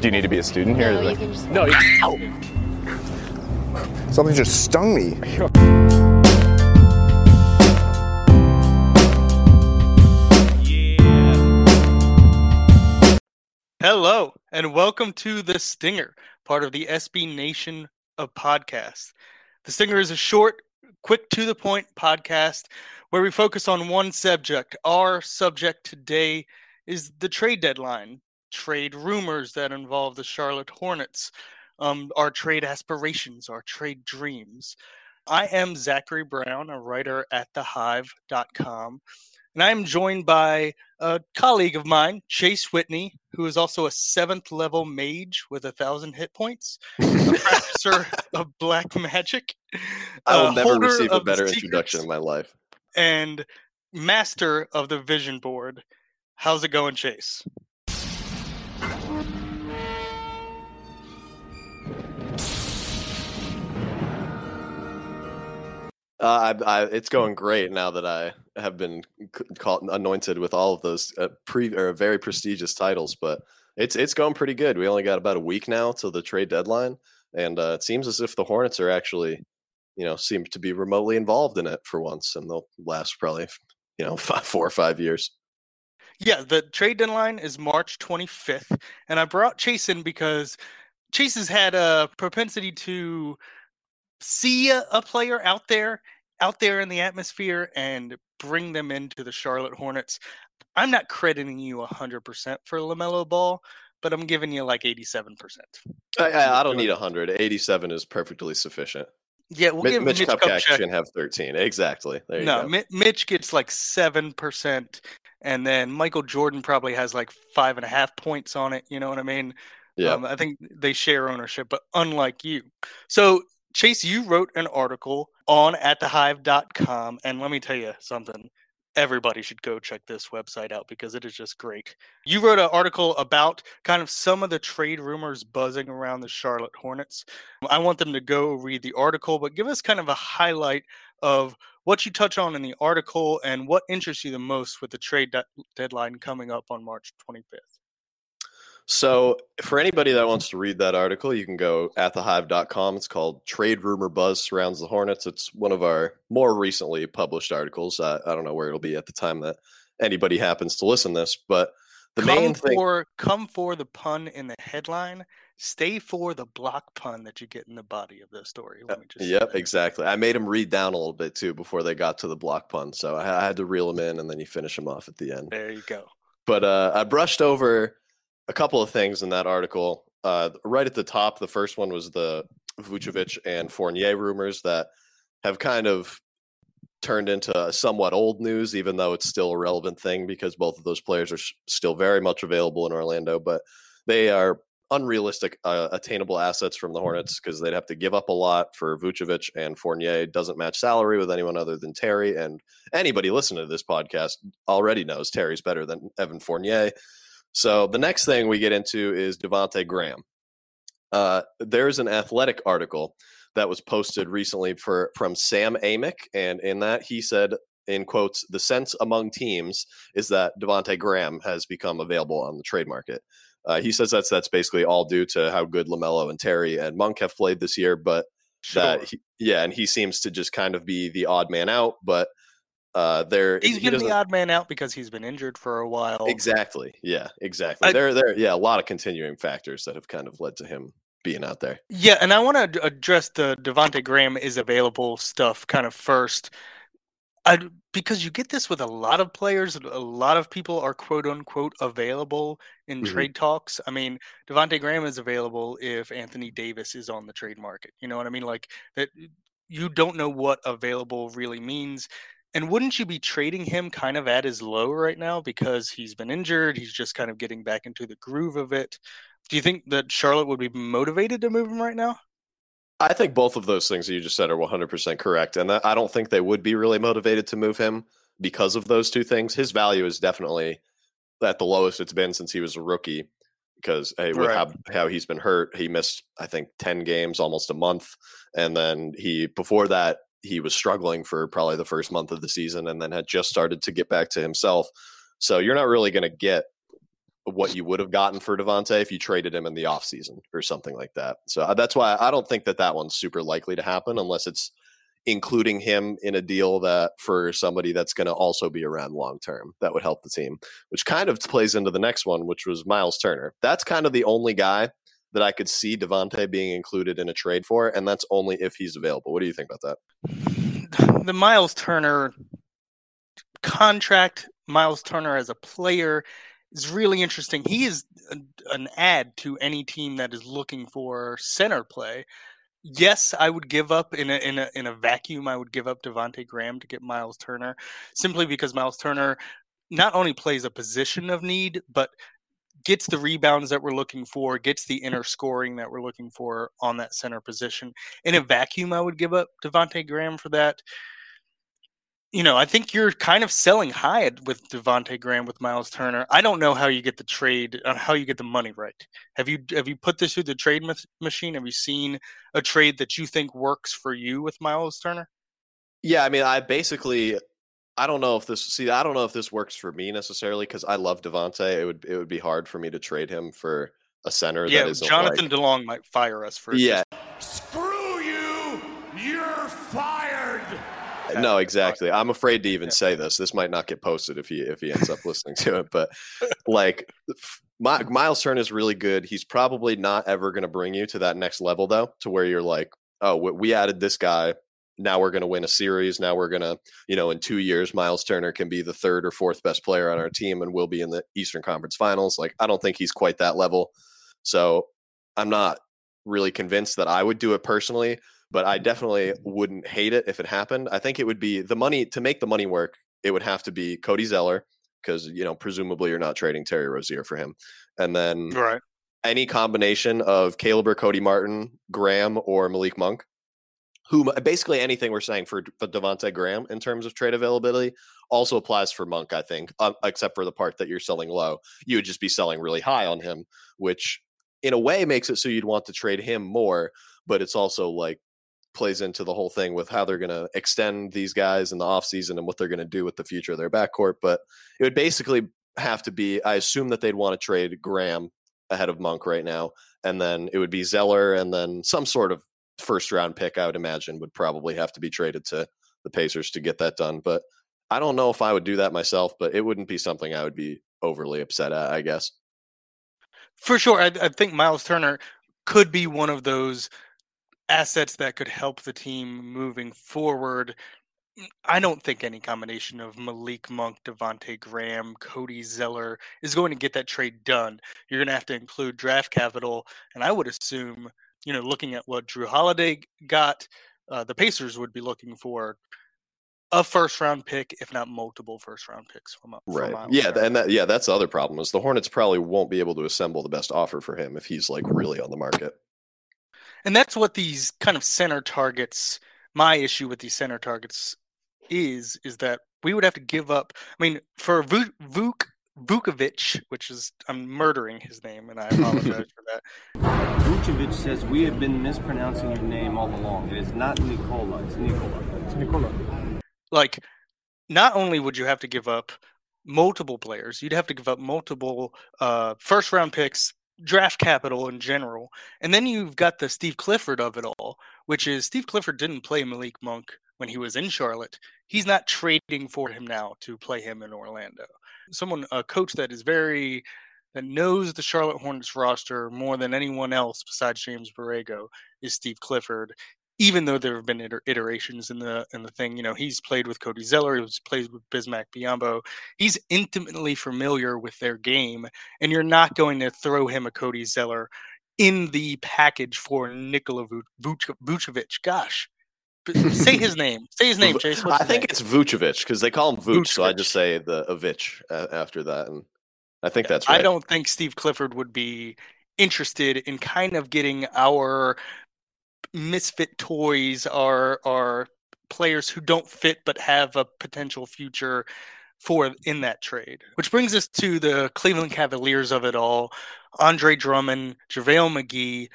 Do you need to be a student here? No, you can just. No, Something just stung me. Hello, and welcome to The Stinger, part of the SB Nation of podcasts. The Stinger is a short, quick to the point podcast where we focus on one subject. Our subject today is the trade deadline, trade rumors that involve the Charlotte Hornets, um, our trade aspirations, our trade dreams. I am Zachary Brown, a writer at thehive.com. And I am joined by a colleague of mine, Chase Whitney, who is also a seventh level mage with a thousand hit points, a practicer of black magic. I will never receive a better introduction in my life. And master of the vision board. How's it going, Chase? Uh, I, I, it's going great now that I have been c- called anointed with all of those uh, pre or very prestigious titles. But it's it's going pretty good. We only got about a week now till the trade deadline, and uh, it seems as if the Hornets are actually, you know, seem to be remotely involved in it for once, and they'll last probably, you know, five, four or five years. Yeah, the trade deadline is March 25th. And I brought Chase in because Chase has had a propensity to see a, a player out there, out there in the atmosphere, and bring them into the Charlotte Hornets. I'm not crediting you 100% for LaMelo Ball, but I'm giving you like 87%. I, I, I don't need hundred. Eighty-seven is perfectly sufficient. Yeah, we'll Mi- give Mitch, Mitch Kupchak Kupchak- can have thirteen. Exactly. There you no, go. Mi- Mitch gets like seven percent, and then Michael Jordan probably has like five and a half points on it. You know what I mean? yeah. Um, I think they share ownership, but unlike you. So, Chase, you wrote an article on at thehive.com, and let me tell you something. Everybody should go check this website out because it is just great. You wrote an article about kind of some of the trade rumors buzzing around the Charlotte Hornets. I want them to go read the article, but give us kind of a highlight of what you touch on in the article and what interests you the most with the trade de- deadline coming up on March 25th. So, for anybody that wants to read that article, you can go at thehive.com. It's called Trade Rumor Buzz Surrounds the Hornets. It's one of our more recently published articles. I, I don't know where it'll be at the time that anybody happens to listen to this, but the come main thing. for come for the pun in the headline. Stay for the block pun that you get in the body of the story. Let me just Yep, exactly. I made him read down a little bit too before they got to the block pun. So I, I had to reel him in and then you finish him off at the end. There you go. but uh, I brushed over a couple of things in that article. Uh, right at the top, the first one was the Vucevic and Fournier rumors that have kind of turned into somewhat old news, even though it's still a relevant thing because both of those players are still very much available in Orlando, but they are unrealistic uh, attainable assets from the Hornets because they'd have to give up a lot for Vucevic and Fournier doesn't match salary with anyone other than Terry and anybody listening to this podcast already knows Terry's better than Evan Fournier. So the next thing we get into is Devonte Graham. Uh, there's an athletic article that was posted recently for from Sam Amick, and in that he said, in quotes, the sense among teams is that Devonte Graham has become available on the trade market. Uh, he says that's that's basically all due to how good Lamelo and Terry and Monk have played this year, but Sure. that he, yeah, and he seems to just kind of be the odd man out, but uh, there he's he been the odd man out because he's been injured for a while. Exactly. Yeah, exactly. I- there, there, yeah, a lot of continuing factors that have kind of led to him being out there. Yeah, and I want to address the Devonte Graham is available stuff kind of first. I, because you get this with a lot of players, a lot of people are quote unquote available in Mhm. trade talks. I mean, Devonte Graham is available if Anthony Davis is on the trade market. You know what I mean? Like that you don't know what available really means. And wouldn't you be trading him kind of at his low right now because he's been injured? He's just kind of getting back into the groove of it. Do you think that Charlotte would be motivated to move him right now? I think both of those things that you just said are 100% correct. And I don't think they would be really motivated to move him because of those two things. His value is definitely at the lowest it's been since he was a rookie because hey, with Right. how, how he's been hurt, he missed, I think, 10 games, almost a month. And then he, before that, he was struggling for probably the first month of the season and then had just started to get back to himself. So you're not really going to get what you would have gotten for Devonte if you traded him in the offseason or something like that. So uh, that's why I don't think that that one's super likely to happen unless it's including him in a deal that for somebody that's going to also be around long term that would help the team, which kind of plays into the next one, which was Miles Turner. That's kind of the only guy that I could see Devonte being included in a trade for, and that's only if he's available. What do you think about that? The Miles Turner contract, Miles Turner as a player, is really interesting. He is an add to any team that is looking for center play. Yes, I would give up in a in a in a vacuum. I would give up Devonte Graham to get Miles Turner, simply because Miles Turner not only plays a position of need, but gets the rebounds that we're looking for, gets the inner scoring that we're looking for on that center position. In a vacuum, I would give up Devonte Graham for that you know, I think you're kind of selling high with Devonte Graham with Miles Turner. I don't know how you get the trade, on how you get the money right. Have you have you put this through the trade machine? Have you seen a trade that you think works for you with Miles Turner? Yeah, I mean, I basically, I don't know if this. See, I don't know if this works for me necessarily because I love Devonte. It would it would be hard for me to trade him for a center. Yeah, that isn't Jonathan like, DeLong might fire us for yeah. Screw you! You're fired. Uh, no, exactly. I'm afraid to even say this. This might not get posted if he if he ends up listening to it. But like, my, Miles Turner is really good. He's probably not ever going to bring you to that next level though, to where you're like, oh, we added this guy. Now we're going to win a series. Now we're going to, you know, in two years, Miles Turner can be the third or fourth best player on our team and we'll be in the Eastern Conference Finals. Like, I don't think he's quite that level. So I'm not really convinced that I would do it personally but I definitely wouldn't hate it if it happened. I think it would be the money to make the money work. It would have to be Cody Zeller because you know presumably you're not trading Terry Rozier for him, and then right. any combination of Caleb or Cody Martin, Graham or Malik Monk. Who basically anything we're saying for, for Devonte Graham in terms of trade availability also applies for Monk, I think, uh, except for the part that you're selling low. You would just be selling really high on him, which in a way makes it so you'd want to trade him more, but it's also like plays into the whole thing with how they're going to extend these guys in the offseason and what they're going to do with the future of their backcourt. But it would basically have to be, I assume that they'd want to trade Graham ahead of Monk right now. And then it would be Zeller and then some sort of first round pick, I would imagine, would probably have to be traded to the Pacers to get that done. But I don't know if I would do that myself, but it wouldn't be something I would be overly upset at, I guess. For sure. I, I think Miles Turner could be one of those assets that could help the team moving forward. I don't think any combination of Malik Monk, Devonte Graham, Cody Zeller is going to get that trade done. You're going to have to include draft capital, and I would assume, you know, looking at what Jrue Holiday got, uh, the Pacers would be looking for a first round pick, if not multiple first round picks from, from right. Yeah, and that yeah, that's the other problem is the Hornets probably won't be able to assemble the best offer for him if he's like really on the market. And that's what these kind of center targets. My issue with these center targets is is that we would have to give up. I mean, for Vuk Vukovic, which is I'm murdering his name, and I apologize for that. Vucevic says we have been mispronouncing your name all along. It is not Nikola. It's Nikola. It's Nikola. Like, not only would you have to give up multiple players, you'd have to give up multiple uh, first round picks, draft capital in general. And then you've got the Steve Clifford of it all, which is Steve Clifford didn't play Malik Monk when he was in Charlotte. He's not trading for him now to play him in Orlando. Someone, a coach that is very that knows the Charlotte Hornets roster more than anyone else besides James Borrego is Steve Clifford even though there have been iter- iterations in the in the thing, you know, he's played with Cody Zeller, he's played with Bismack Biyombo. He's intimately familiar with their game, and you're not going to throw him a Cody Zeller in the package for Nikola Vucevic. Gosh, say his name. Say his name, Chase. I think name? it's Vucevic because they call him Vuce, so I just say the uh, Avich uh, after that, and I think that's right. I don't think Steve Clifford would be interested in kind of getting our misfit toys our are players who don't fit but have a potential future for in that trade. Which brings us to the Cleveland Cavaliers of it all. Andre Drummond, JaVale McGee.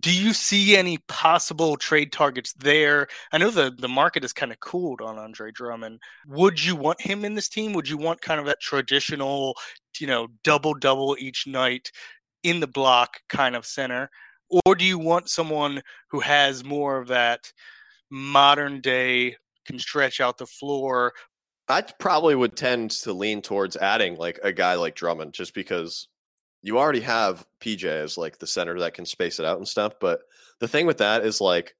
Do you see any possible trade targets there? I know the the market is kind of cooled on Andre Drummond. Would you want him in this team? Would you want kind of that traditional, you know, double double each night in the block kind of center, or do you want someone who has more of that modern day can stretch out the floor? I probably would tend to lean towards adding like a guy like Drummond, just because you already have PJ as like the center that can space it out and stuff. But the thing with that is like,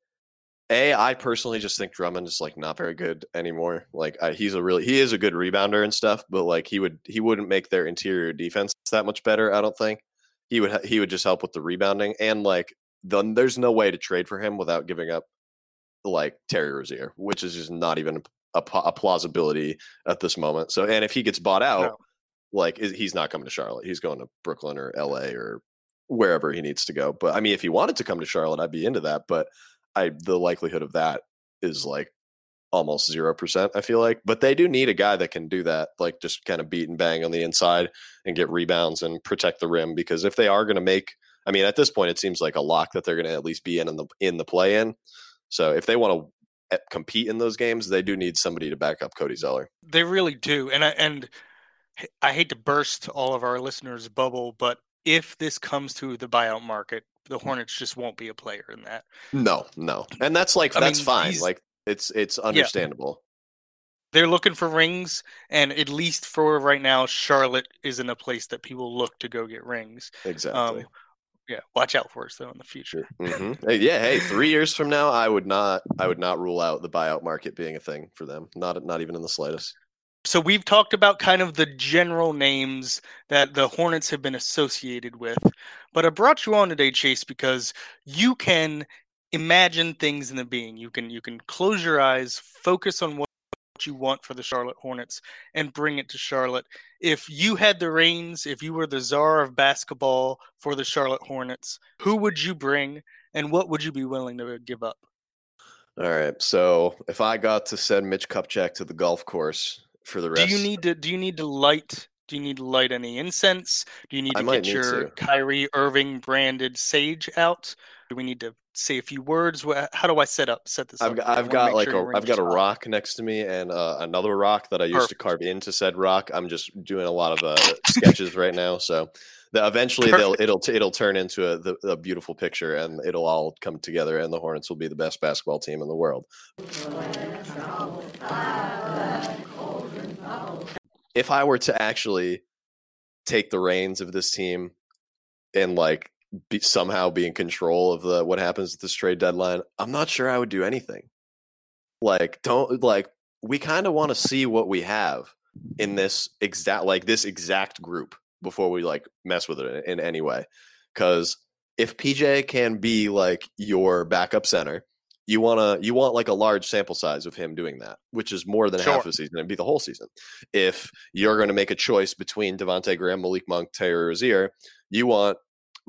a I personally just think Drummond is like not very good anymore. Like I, he's a really he is a good rebounder and stuff, but like he would he wouldn't make their interior defense that much better. I don't think he would he would just help with the rebounding and like then there's no way to trade for him without giving up like Terry Rozier, which is just not even a, a plausibility at this moment. So and if he gets bought out. No like he's not coming to Charlotte. He's going to Brooklyn or LA or wherever he needs to go. But I mean, if he wanted to come to Charlotte, I'd be into that. But I the likelihood of that is like almost zero percent. I feel like, but they do need a guy that can do that, like just kind of beat and bang on the inside and get rebounds and protect the rim. Because if they are going to make, I mean, at this point, it seems like a lock that they're going to at least be in, in the in the play in. So if they want to eh, compete in those games, they do need somebody to back up Cody Zeller. They really do, and I, and I hate to burst all of our listeners' bubble, but if this comes to the buyout market, the Hornets just won't be a player in that. No, no, and that's like I that's mean, fine. Like it's it's understandable. Yeah. They're looking for rings, and at least for right now, Charlotte isn't a place that people look to go get rings. Exactly. Um, yeah, watch out for us though in the future. Mm-hmm. Hey, yeah, hey, three years from now, I would not, I would not rule out the buyout market being a thing for them. Not, not even in the slightest so we've talked about kind of the general names that the Hornets have been associated with, but I brought you on today, Chase, because you can imagine things in the being. You can you can close your eyes, focus on what you want for the Charlotte Hornets, and bring it to Charlotte. If you had the reins, if you were the czar of basketball for the Charlotte Hornets, who would you bring, and what would you be willing to give up? All right. So if I got to send Mitch Kupchak to the golf course, for the rest. Do you need to? Do you need to light? Do you need to light any incense? Do you need to get your to. Kyrie Irving branded sage out? Do we need to say a few words? How do I set up set this I've up? Got, I've got like sure a I've got a rock next to me and uh, another rock that I used Perfect. to carve into said rock. I'm just doing a lot of uh, sketches right now, so the, eventually they'll it'll it'll turn into a, the, a beautiful picture and it'll all come together and the Hornets will be the best basketball team in the world if I were to actually take the reins of this team and like be, somehow be in control of the what happens at this trade deadline, I'm not sure I would do anything. Like, don't like we kind of want to see what we have in this exact like this exact group before we like mess with it in, in any way. Because if PJ can be like your backup center, you want to you want like a large sample size of him doing that, which is more than sure. half a season and be the whole season. If you're going to make a choice between Devonte Graham, Malik Monk, Terry Rozier, you want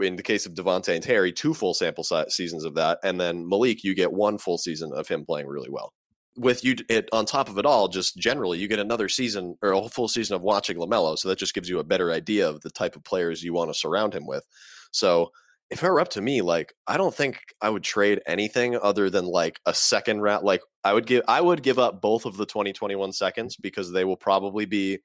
in the case of Devonte and Terry, two full sample size seasons of that, and then Malik, you get one full season of him playing really well. With you, it on top of it all, just generally, you get another season or a full season of watching Lamelo, so that just gives you a better idea of the type of players you want to surround him with. So if it were up to me, like I don't think I would trade anything other than like a second round. Like I would give, I would give up both of the 2021 seconds because they will probably be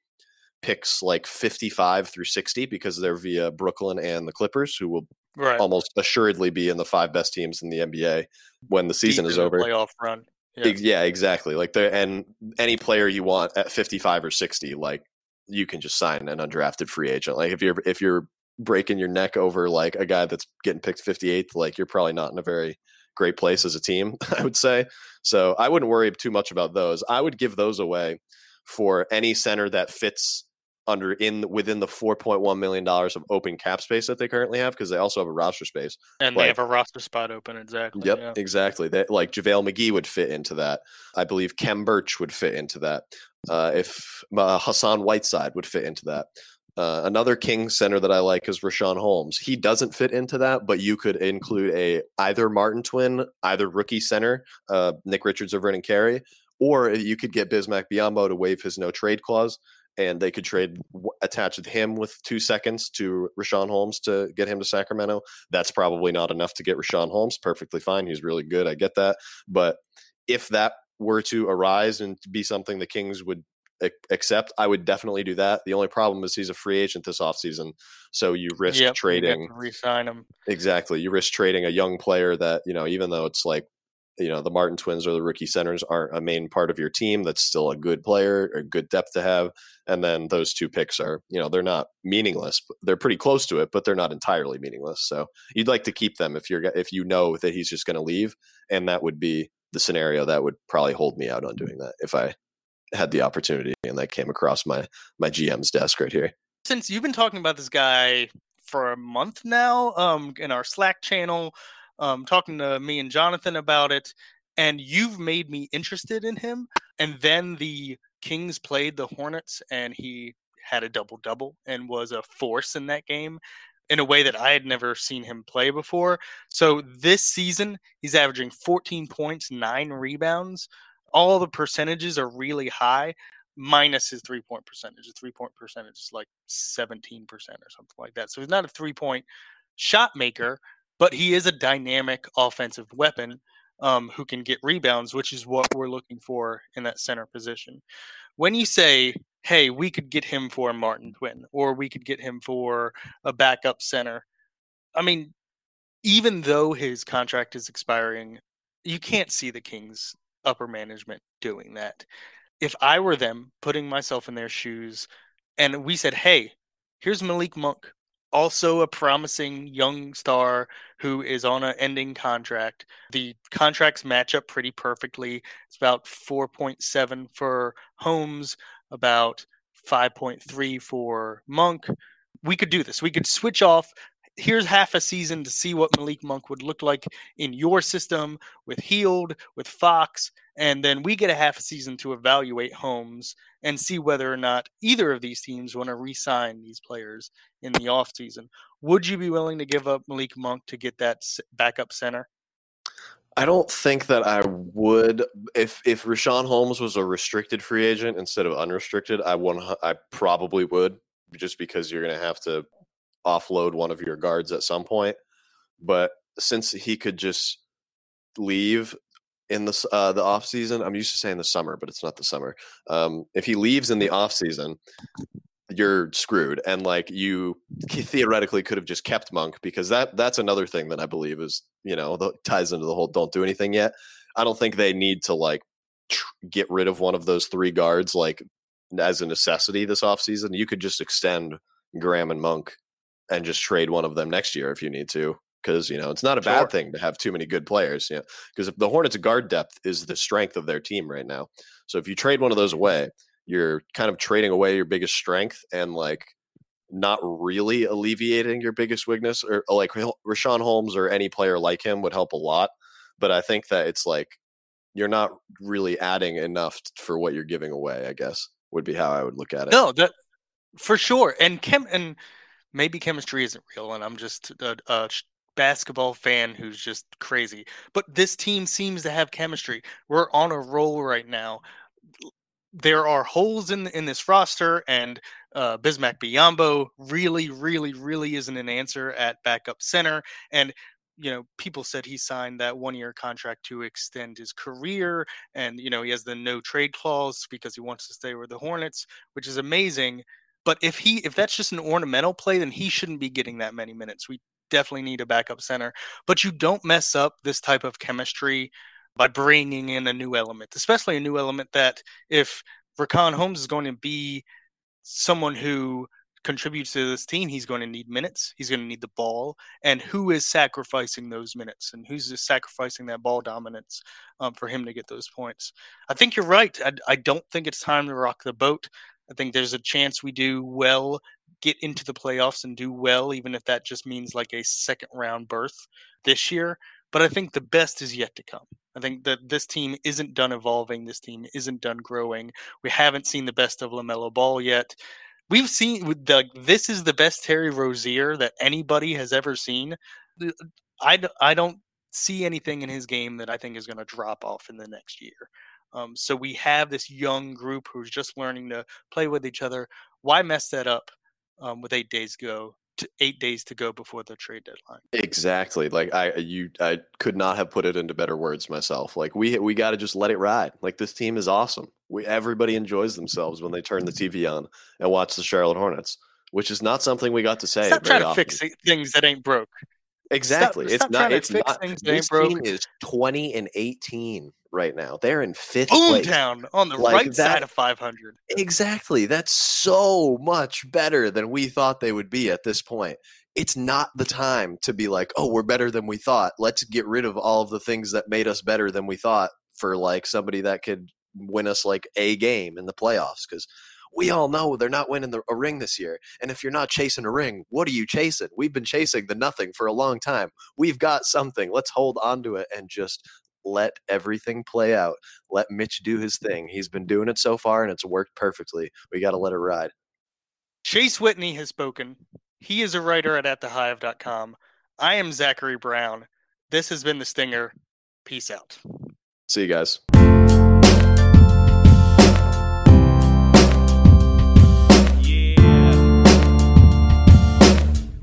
picks like 55 through 60 because they're via Brooklyn and the Clippers, who will right. almost assuredly be in the five best teams in the NBA when the season Deep is over. Playoff run. Yeah. yeah, exactly. Like the and any player you want at 55 or 60, like you can just sign an undrafted free agent. Like if you're if you're breaking your neck over like a guy that's getting picked 58th, like you're probably not in a very great place as a team, I would say. So I wouldn't worry too much about those. I would give those away for any center that fits under in within the 4.1 million dollars of open cap space that they currently have because they also have a roster space and like, they have a roster spot open exactly yep yeah. exactly that like javale mcgee would fit into that i believe Khem Birch would fit into that uh, if uh, hassan whiteside would fit into that uh, another king center that I like is Richaun Holmes. He doesn't fit into that, but you could include a either Martin twin, either rookie center, uh, Nick Richards or Vernon Carey, or you could get Bismack Biyombo to waive his no trade clause and they could trade w- attach him with two seconds to Richaun Holmes to get him to Sacramento. That's probably not enough to get Richaun Holmes. Perfectly fine. He's really good. I get that. But if that were to arise and be something the Kings would accept, I would definitely do that. The only problem is he's a free agent this offseason. So you risk Yep, trading. to re-sign him. Exactly. You risk trading a young player that, you know, even though it's like, you know, the Martin twins or the rookie centers aren't a main part of your team, that's still a good player, a good depth to have. And then those two picks are, you know, they're not meaningless. They're pretty close to it, but they're not entirely meaningless. So you'd like to keep them if you're if you know that he's just going to leave, and that would be the scenario that would probably hold me out on doing that if I had the opportunity and that came across my my GM's desk right here. Since you've been talking about this guy for a month now, um, in our Slack channel, um, talking to me and Jonathan about it, and you've made me interested in him. And then the Kings played the Hornets, and he had a double double and was a force in that game in a way that I had never seen him play before. So this season, he's averaging 14 points, nine rebounds. All the percentages are really high, minus his three point percentage. His three point percentage is like 17% or something like that. So he's not a three point shot maker, but he is a dynamic offensive weapon um, who can get rebounds, which is what we're looking for in that center position. When you say, hey, we could get him for Martin Twin, or we could get him for a backup center, I mean, even though his contract is expiring, you can't see the Kings upper management doing that. If I were them, putting myself in their shoes, and we said, hey, here's Malik Monk, also a promising young star who is on an ending contract. The contracts match up pretty perfectly. It's about 4.7 for Holmes, about 5.3 for Monk. We could do this. We could switch off. Here's half a season to see what Malik Monk would look like in your system with Hield, with Fox, and then we get a half a season to evaluate Holmes and see whether or not either of these teams want to re-sign these players in the offseason. Would you be willing to give up Malik Monk to get that backup center? I don't think that I would if if Richaun Holmes was a restricted free agent instead of unrestricted. I one I probably would just because you're going to have to offload one of your guards at some point. But since he could just leave in the uh, the off season, I'm used to saying the summer, but it's not the summer. Um, if he leaves in the off season, you're screwed and like you theoretically could have just kept monk because that that's another thing that i believe is you know the, ties into the whole don't do anything yet i don't think they need to like tr- get rid of one of those three guards like as a necessity this offseason you could just extend graham and monk and just trade one of them next year if you need to because you know it's not a Sure. bad thing to have too many good players you know because if the hornets guard depth is the strength of their team right now so if you trade one of those away you're kind of trading away your biggest strength and like not really alleviating your biggest weakness or uh, like Richaun Holmes or any player like him would help a lot but I think that it's like you're not really adding enough for what you're giving away I guess would be how I would look at it No, that for sure. And chem and maybe chemistry isn't real, and I'm just a, a basketball fan who's just crazy. But this team seems to have chemistry. We're on a roll right now. There are holes in in this roster, and uh, Bismack Biyombo really, really, really isn't an answer at backup center. And you know, people said he signed that one year contract to extend his career, and you know he has the no trade clause because he wants to stay with the Hornets, which is amazing. But if he if that's just an ornamental play, then he shouldn't be getting that many minutes. We definitely need a backup center. But you don't mess up this type of chemistry by bringing in a new element, especially a new element that if Richaun Holmes is going to be someone who contributes to this team, he's going to need minutes. He's going to need the ball. And who is sacrificing those minutes? And who's just sacrificing that ball dominance um, for him to get those points? I think you're right. I, I don't think it's time to rock the boat. I think there's a chance we do well, get into the playoffs and do well, even if that just means like a second round berth this year. But I think the best is yet to come. I think that this team isn't done evolving. This team isn't done growing. We haven't seen the best of LaMelo Ball yet. We've seen this is the best Terry Rozier that anybody has ever seen. I, I don't see anything in his game that I think is going to drop off in the next year. Um, so we have this young group who's just learning to play with each other. Why mess that up um, with eight days go? To eight days to go before the trade deadline. Exactly. Like I you I could not have put it into better words myself. Like we we got to just let it ride. Like this team is awesome. We everybody enjoys themselves when they turn the TV on and watch the Charlotte Hornets, which is not something we got to say Stop trying to often. fix things that ain't broke. Exactly. stop it's trying not it's not things this team is 20 and 18 right now. They're in 5th place. Boomtown on the Like right that- side of 500. Exactly. That's so much better than we thought they would be at this point. It's not the time to be like, oh, we're better than we thought. Let's get rid of all of the things that made us better than we thought for like somebody that could win us like a game in the playoffs. Because we all know they're not winning the, a ring this year. And if you're not chasing a ring, what are you chasing? We've been chasing the nothing for a long time. We've got something. Let's hold on to it and just let everything play out. Let Mitch do his thing. He's been doing it so far and it's worked perfectly. We got to let it ride. Chase Whitney has spoken. He is a writer at atthehive.com. I am Zachary Brown. This has been The Stinger. Peace out. See you guys.